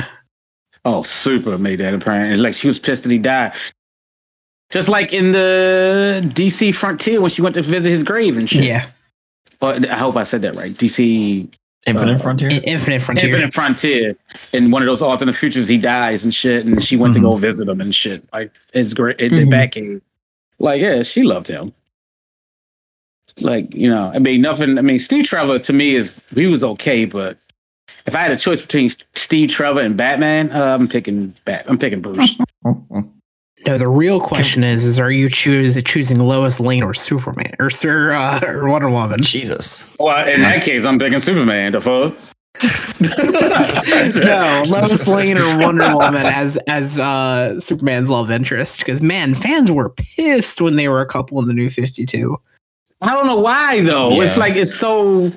Oh, super made that apparent. It's like she was pissed that he died. Just like in the DC Frontier when she went to visit his grave and shit. Yeah, But I hope I said that right. DC Infinite Uh, Frontier. I- Infinite Frontier. Infinite Frontier. In one of those alternate futures, he dies and shit, and she went Mhm. to go visit him and shit. Like it's great in Mhm. back end. Like, yeah, she loved him. Like you know, I mean, nothing. I mean, Steve Trevor to me is he was okay, but if I had a choice between Steve Trevor and Batman, uh, I'm picking Bat. I'm picking Bruce. No, the real question is: is are you choose choosing Lois Lane or Superman or Sir uh, or Wonder Woman? Jesus. well, in that case, I'm picking Superman. The fuck. no, Lois Lane or Wonder Woman as as uh, Superman's love interest. Because man, fans were pissed when they were a couple in the New Fifty Two. I don't know why though. It's like it's so.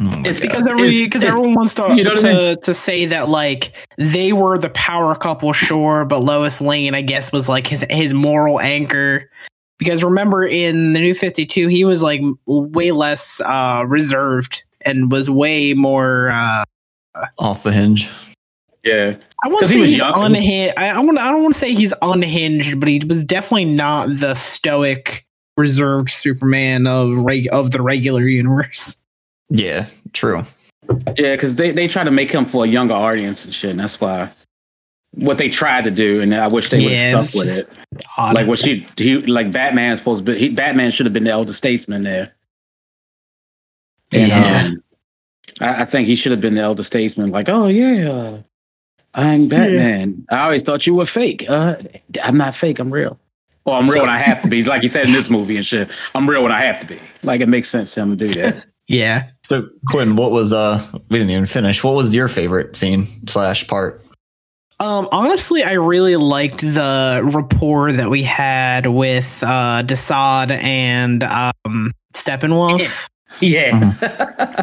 Oh It's God. Because every It's- because it's- everyone wants to you know what I to, to say that like they were the power couple, sure, but Lois Lane, I guess, was like his his moral anchor. Because remember, in the New Fifty Two, he was like way less uh, reserved and was way more. Uh, off the hinge. Yeah. I won't 'Cause he say was he's young. unhinged. I, I want. I don't want to say he's unhinged, but he was definitely not the stoic, reserved Superman of reg- of the regular universe. Yeah, true. Yeah, because they, they try to make him for a younger audience and shit, and that's why what they tried to do, and I wish they would Yeah, it have was stuck with it. Odd. Like what she he like Batman's supposed to be. He, Batman should have been the elder statesman there. And, Yeah. um, I, I think he should have been the elder statesman. Like, oh yeah, uh, I'm Batman. I always thought you were fake. Uh, I'm not fake. I'm real. Well, I'm real when I have to be. Like you said in this movie and shit. I'm real when I have to be. Like it makes sense to him to do that. yeah. So Quinn, what was uh we didn't even finish. What was your favorite scene slash part? Um, honestly, I really liked the rapport that we had with uh Desaad and um Steppenwolf. yeah.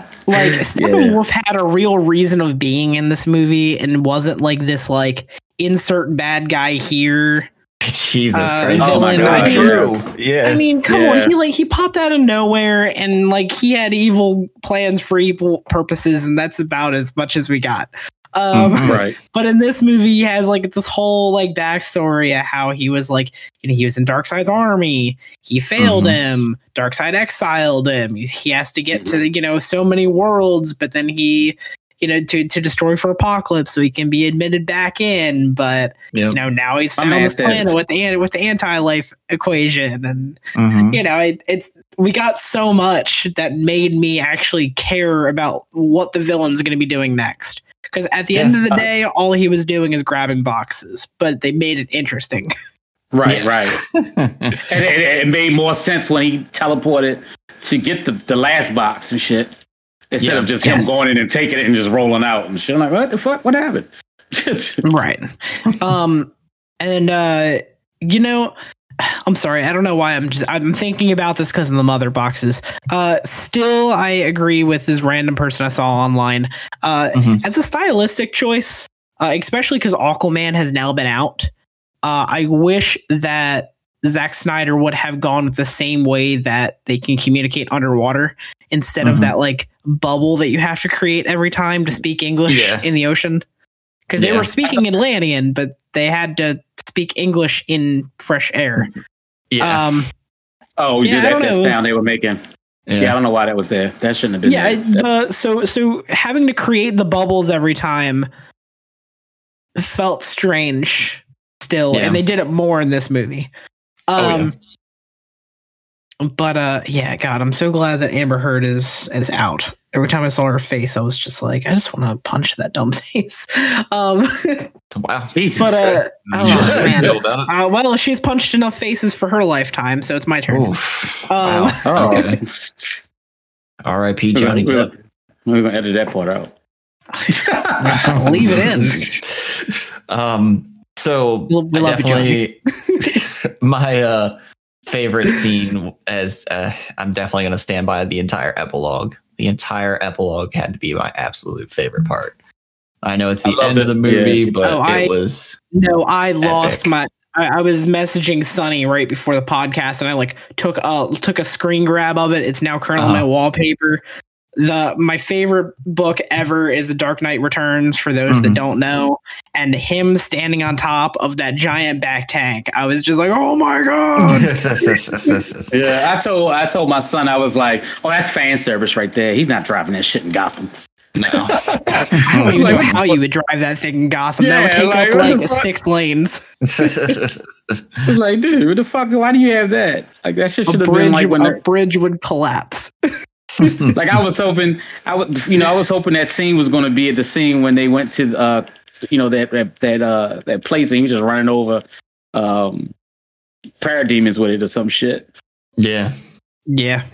Like Yeah. Steppenwolf had a real reason of being in this movie and wasn't like this like insert bad guy here. Jesus Uh, Christ. oh my that's so God, true. Yeah. I mean, come Yeah. on, he like he popped out of nowhere and like he had evil plans for evil purposes, and that's about as much as we got. Um, Mhm. right. But in this movie, he has like this whole like backstory of how he was like, you know, he was in Darkseid's army. He failed Mhm. him. Darkseid exiled him. He, he has to get to the, you know so many worlds, but then he, you know, to to destroy for Apocalypse so he can be admitted back in. But Yep. you know now he's My found this said- planet with the with the anti life equation, and Mhm. you know it, it's we got so much that made me actually care about what the villain's going to be doing next. Because at the Yeah. end of the Uh, day, all he was doing is grabbing boxes, but they made it interesting. Right. Yeah. Right. And it, it made more sense when he teleported to get the, the last box and shit. Instead Yeah. of just him going in and taking it and just rolling out and shit. I'm like, what the fuck? What happened? right. Um, and uh, you know, I'm sorry, I don't know why I'm just I'm thinking about this because of the mother boxes. Uh, still, I agree with this random person I saw online. Uh, Mhm. as a stylistic choice, uh, especially because Aquaman has now been out. Uh, I wish that Zack Snyder would have gone with the same way that they can communicate underwater instead Mhm. of that like bubble that you have to create every time to speak English Yeah. in the ocean. Because they were speaking in Atlantean, but they had to speak English in fresh air. yeah. Um, oh, we Yeah, I did that, that sound it's- they were making. Yeah. yeah. I don't know why that was there. That shouldn't have been yeah, there. the, so so having to create the bubbles every time felt strange still, Yeah. and they did it more in this movie. Oh, yeah. But uh, yeah, God, I'm so glad that Amber Heard is is out. Every time I saw her face, I was just like, I just want to punch that dumb face. Um, Wow. Jesus. but uh, oh, Sure, how do you man. feel about it? Uh, well, she's punched enough faces for her lifetime, so it's my turn. Oof. Um, wow. oh. Okay. R.I.P. Johnny we're, Depp. we're gonna edit that part out. Leave it in. Um. So We we I love you, definitely my uh favorite scene as uh, I'm definitely going to stand by the entire epilogue. The entire epilogue had to be my absolute favorite part. I know it's the loved end of the movie, Yeah. but Oh, it I- was No, I lost my. I, I was messaging Sonny right before the podcast, and I like took a took a screen grab of it. It's now currently on my Uh-huh. wallpaper. The my favorite book ever is The Dark Knight Returns. For those that Mhm. don't know, and him standing on top of that giant back tank, I was just like, "Oh my god!" Yeah, I told I told my son I was like, "Oh, that's fan service right there. He's not driving that shit in Gotham." No. I don't even know how you would drive that thing in Gotham. that would take like, up like six lanes. It's like, dude, what the fuck? Why do you have that? Like that shit should have been like when a they're bridge would collapse. like I was hoping I would you know I was hoping that scene was going to be at the scene when they went to uh you know that that that uh that place and he was just running over um parademons with it or some shit. yeah. Yeah.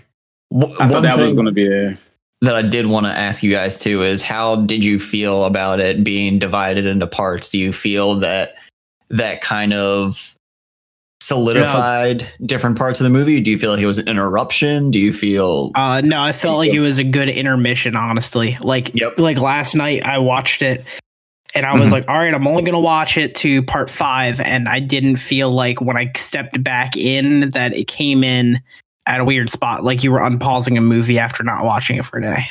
W- I thought that was going to be there. that I did want to ask you guys too is how did you feel about it being divided into parts? Do you feel that that kind of solidified different parts of the movie? Do you feel like it was an interruption? Do you feel Uh, no, I felt like it was a good intermission, honestly. Like, Yep. like last night I watched it and I was Mhm. like, all right, I'm only going to watch it to part five. And I didn't feel like when I stepped back in that it came in at a weird spot. Like you were unpausing a movie after not watching it for a day.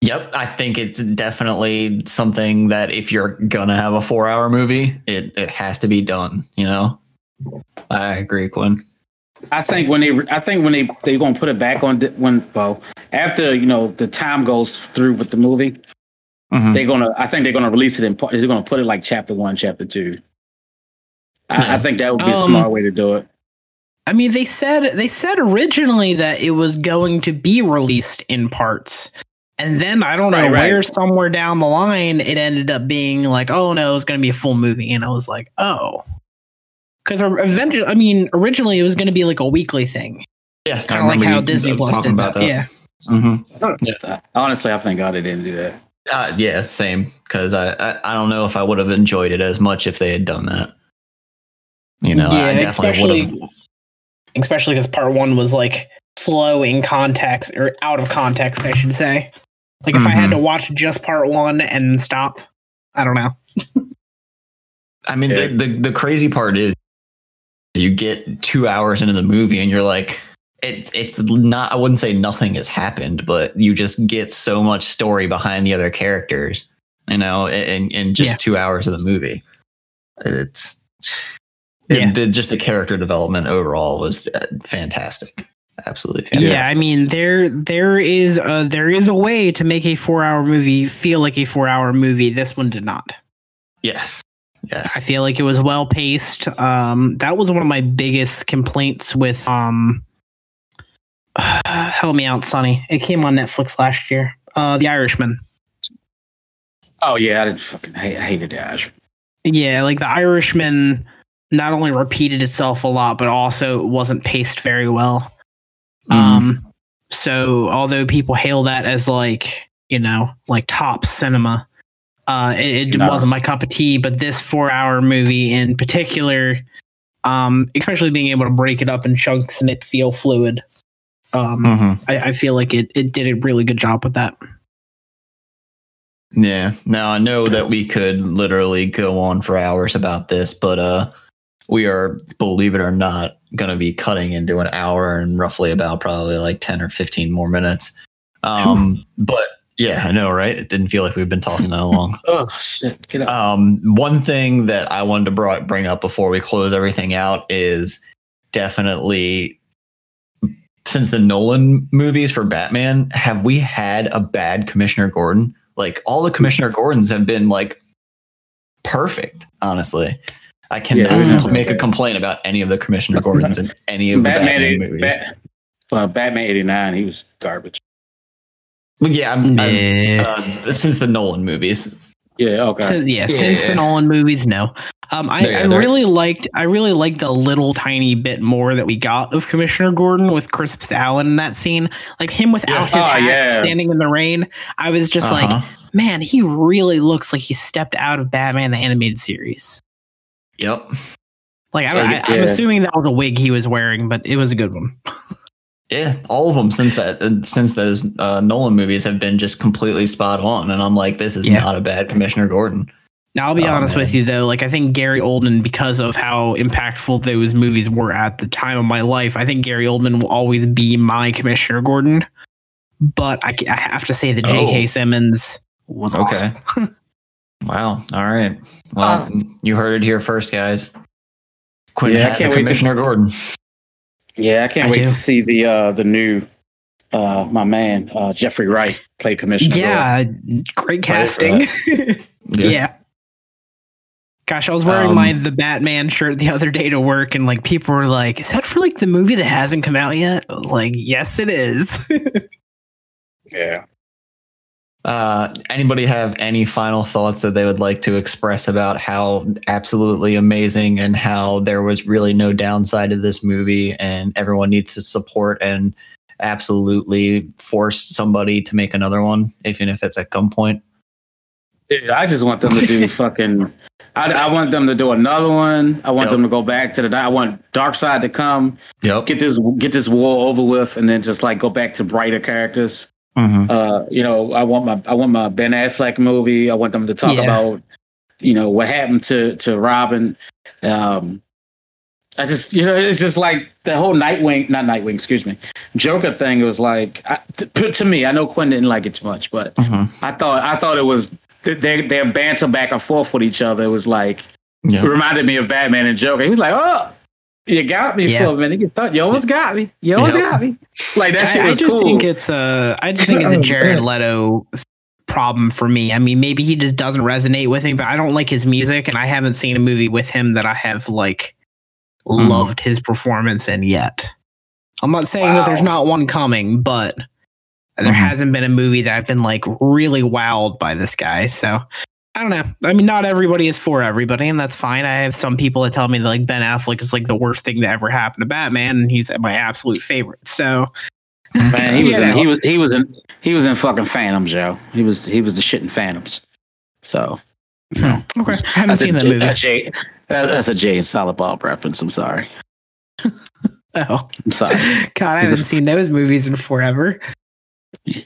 Yep, I think it's definitely something that if you're gonna have a four hour movie, it, it has to be done, you know? I agree, Quinn. I think when they I think when they they going to put it back on di- when well after you know the time goes through with the movie Mhm. they're gonna I think they're gonna release it in part they're gonna put it like chapter one chapter two. I, Yeah. I think that would be a Um, smart way to do it. I mean, they said they said originally that it was going to be released in parts, and then I don't know Right, right. where somewhere down the line it ended up being like, oh no, it's going to be a full movie, and I was like, oh, because eventually, I mean, originally it was going to be like a weekly thing, Yeah, kind of like how Disney Plus did that. Yeah, hmm Honestly, I thank God they didn't do that. Uh, yeah, same. Because I, I, I don't know if I would have enjoyed it as much if they had done that. You know, I definitely would especially have. especially because part one was like slow in context or out of context, I should say. Like if I had to watch just part one and stop, I don't know. I mean, Yeah. the, the the crazy part is you get two hours into the movie and you're like, it's it's not. I wouldn't say nothing has happened, but you just get so much story behind the other characters. You know, in in just Yeah. two hours of the movie, it's Yeah. it, the, just the character development overall was uh, fantastic. Absolutely fantastic. Yeah, I mean there there is a there is a way to make a four hour movie feel like a four hour movie. This one did not. yes, yes. I feel like it was well paced. Um, that was one of my biggest complaints with um. help me out, Sonny. It came on Netflix last year. Uh, The Irishman. Oh yeah, I didn't fucking hate, I hated that. Yeah, like The Irishman not only repeated itself a lot, but also wasn't paced very well. Mhm. Um, so although people hail that as like you know like top cinema, uh, it, it No. wasn't my cup of tea. But this four-hour movie in particular, um, especially being able to break it up in chunks and it feel fluid, um, Mhm. I, I feel like it it did a really good job with that. Yeah. Now I know that we could literally go on for hours about this, but uh we are, believe it or not, gonna be cutting into an hour and roughly about probably like 10 or 15 more minutes. Um but yeah, I know, right? It didn't feel like we've been talking that long. Oh shit, get up. Um, one thing that I wanted to bring up before we close everything out is definitely since the Nolan movies for Batman, have we had a bad Commissioner Gordon? Like all the Commissioner Gordons have been like perfect, honestly. I cannot Yeah, make a complaint about any of the Commissioner Gordons in any of the Batman, Batman, eighty- movies. Bat, uh, Batman eighty nine, he was garbage. Well, yeah, I'm, I'm, uh, since the Nolan movies. Yeah, okay. Since, yeah, Yeah. since the Nolan movies, no. Um, I, Yeah, I really liked I really liked the little tiny bit more that we got of Commissioner Gordon with Chris Allen in that scene, like him without Yeah. his Oh, hat, yeah. standing in the rain. I was just like, Uh-huh. man, he really looks like he stepped out of Batman the animated series. Yep. Like I, I, I'm assuming that was a wig he was wearing, but it was a good one. Yeah, all of them since that uh, since those uh, Nolan movies have been just completely spot on, and I'm like, this is Yeah. not a bad Commissioner Gordon. Now I'll be Oh, honest man. with you though, like I think Gary Oldman, because of how impactful those movies were at the time of my life, I think Gary Oldman will always be my Commissioner Gordon. But I, I have to say that J.K. Oh. Simmons was Okay. awesome. Wow. All right. Well, you heard it here first, guys. Quinn Yeah, has a can't to- Commissioner Gordon. Yeah, I can't I wait do. to see the uh the new uh, my man uh, Jeffrey Wright play Commissioner. Gordon. Yeah, great casting. yeah. Gosh, I was wearing Um, my the Batman shirt the other day to work, and like people were like, "Is that for like the movie that hasn't come out yet?" I was like, "Yes, it is." Yeah. Uh, anybody have any final thoughts that they would like to express about how absolutely amazing and how there was really no downside to this movie and everyone needs to support and absolutely force somebody to make another one, even if it's at gunpoint? Dude, I just want them to do fucking. I, I want them to do another one. I want Yep. them to go back to the. I want Darkseid to come, Yep. get this get this war over with, and then just like go back to brighter characters. Mhm. Uh, you know, I want my I want my Ben Affleck movie. I want them to talk Yeah. about, you know, what happened to to Robin. Um, I just you know it's just like the whole Nightwing, not Nightwing, excuse me, Joker thing was like I, to, to me. I know Quinn didn't like it too much, but Mhm. I thought I thought it was their their banter back and forth with each other. It was like it reminded me of Batman and Joker. He was like, "Oh, you got me Yeah. for a minute. You thought you almost got me. You almost Yep. got me." Like that shit I, I just cool. think it's a, I just think it's a Jared Leto problem for me. I mean, maybe he just doesn't resonate with me, but I don't like his music, and I haven't seen a movie with him that I have like Mhm. loved his performance in yet. I'm not saying that there's not one coming, but there Mhm. hasn't been a movie that I've been like really wowed by this guy. So I don't know. I mean, not everybody is for everybody, and that's fine. I have some people that tell me that like Ben Affleck is like the worst thing that ever happened to Batman, and he's my absolute favorite. So Man, he was in, he was he was in he was in fucking Phantoms, Joe. He was he was the shit in Phantoms. So you know, okay, I haven't that's seen a, that movie. A Jay, that- that's a Jay and Silent Bob reference. I'm sorry. Oh I'm sorry. God, I haven't seen those movies in forever. Ben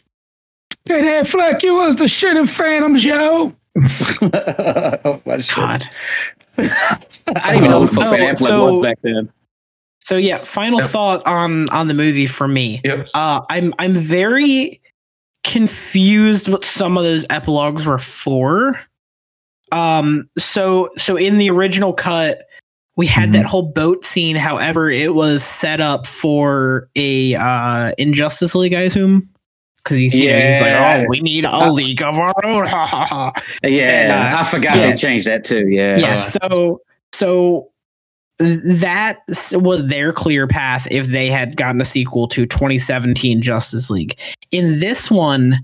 Affleck, you was the shit in Phantoms, Joe. oh, my. God. I didn't even know fuck Oh, so- was back then. So yeah, final Yep. thought on on the movie for me. Yep. Uh, I'm I'm very confused what some of those epilogues were for. Um, so so in the original cut, we had Mhm. that whole boat scene. However, it was set up for a uh Injustice League, I assume. Because he's, know, he's like, Yeah. oh, we need a league of our own. Yeah, And, uh, I forgot yeah. they changed that too. Yeah. yeah so so that was their clear path if they had gotten a sequel to 2017 justice league in this one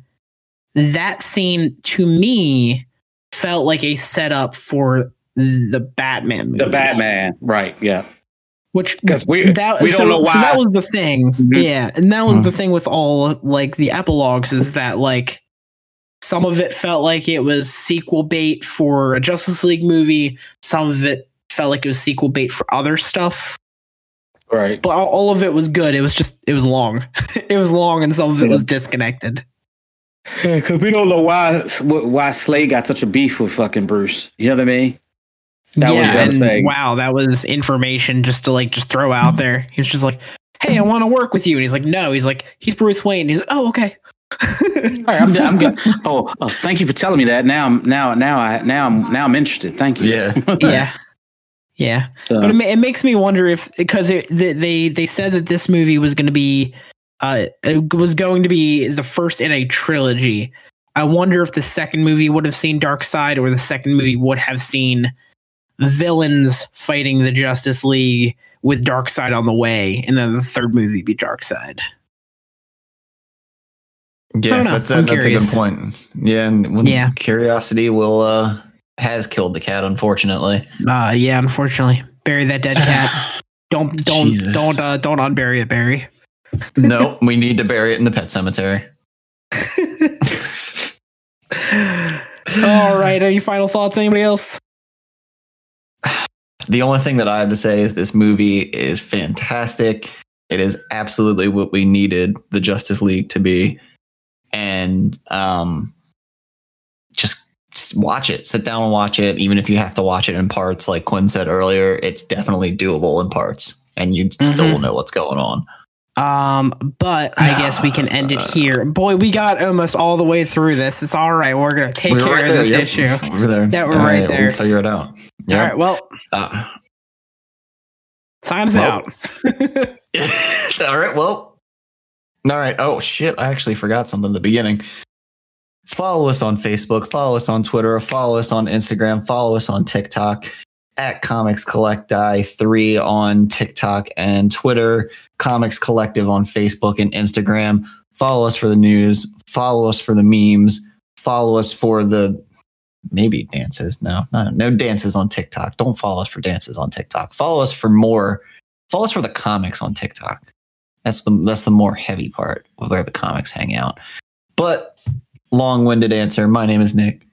that scene to me felt like a setup for the batman movie the Batman, right? Yeah. Which 'Cause we- that, we don't so, know so why- that was the thing Mhm. yeah and that was Mhm. the thing with all like the epilogues is that like some of it felt like it was sequel bait for a justice league movie some of it felt like it was sequel bait for other stuff Right. but all, all of it was good it was just it was long it was long and some of it was disconnected Yeah, because we don't know why why Slade got such a beef with fucking Bruce. You know what I mean? That yeah the and thing. wow that was information just to like just throw out there he's just like hey i want to work with you and he's like no he's like he's bruce wayne he's like oh okay All right, I'm, I'm good. Oh, oh, thank you for telling me that. Now, I'm now, now, I now, I'm now, I'm interested. Thank you. Yeah. yeah yeah So, but it, it makes me wonder if because it, they they they said that this movie was going to be uh it was going to be the first in a trilogy i wonder if the second movie would have seen Darkseid or the second movie would have seen villains fighting the justice league with Darkseid on the way and then the third movie be Darkseid Yeah, that's a, that's a good point. Yeah, and when Yeah. curiosity will uh has killed the cat, unfortunately. uh yeah unfortunately bury that dead cat don't don't Jesus. don't uh don't unbury it barry no, we need to bury it in the pet cemetery. all right any final thoughts anybody else The only thing that I have to say is this movie is fantastic. It is absolutely what we needed the Justice League to be. And um just watch it. Sit down and watch it. Even if you have to watch it in parts, like Quinn said earlier, it's definitely doable in parts. And you still Mhm. will know what's going on. Um, but I guess we can end it here. Boy, we got almost all the way through this. It's all right. We're gonna take We were care right of there, this yep. issue. We're there. Yeah, we're All right there. We'll figure it out. All Yeah. right. Well, Uh, sign us Well- out. all right. Well, All right. Oh shit! I actually forgot something at the beginning. Follow us on Facebook. Follow us on Twitter. Follow us on Instagram. Follow us on TikTok at Comics Collecti three on TikTok and Twitter. Comics Collective on Facebook and Instagram. Follow us for the news. Follow us for the memes. Follow us for the maybe dances. No, no, no dances on TikTok. Don't follow us for dances on TikTok. Follow us for more. Follow us for the comics on TikTok. That's the that's the more heavy part of where the comics hang out. But long-winded answer. My name is Nick.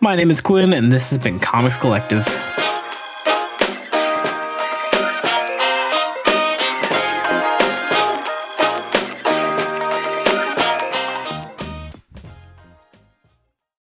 My name is Quinn, and this has been Comics Collective.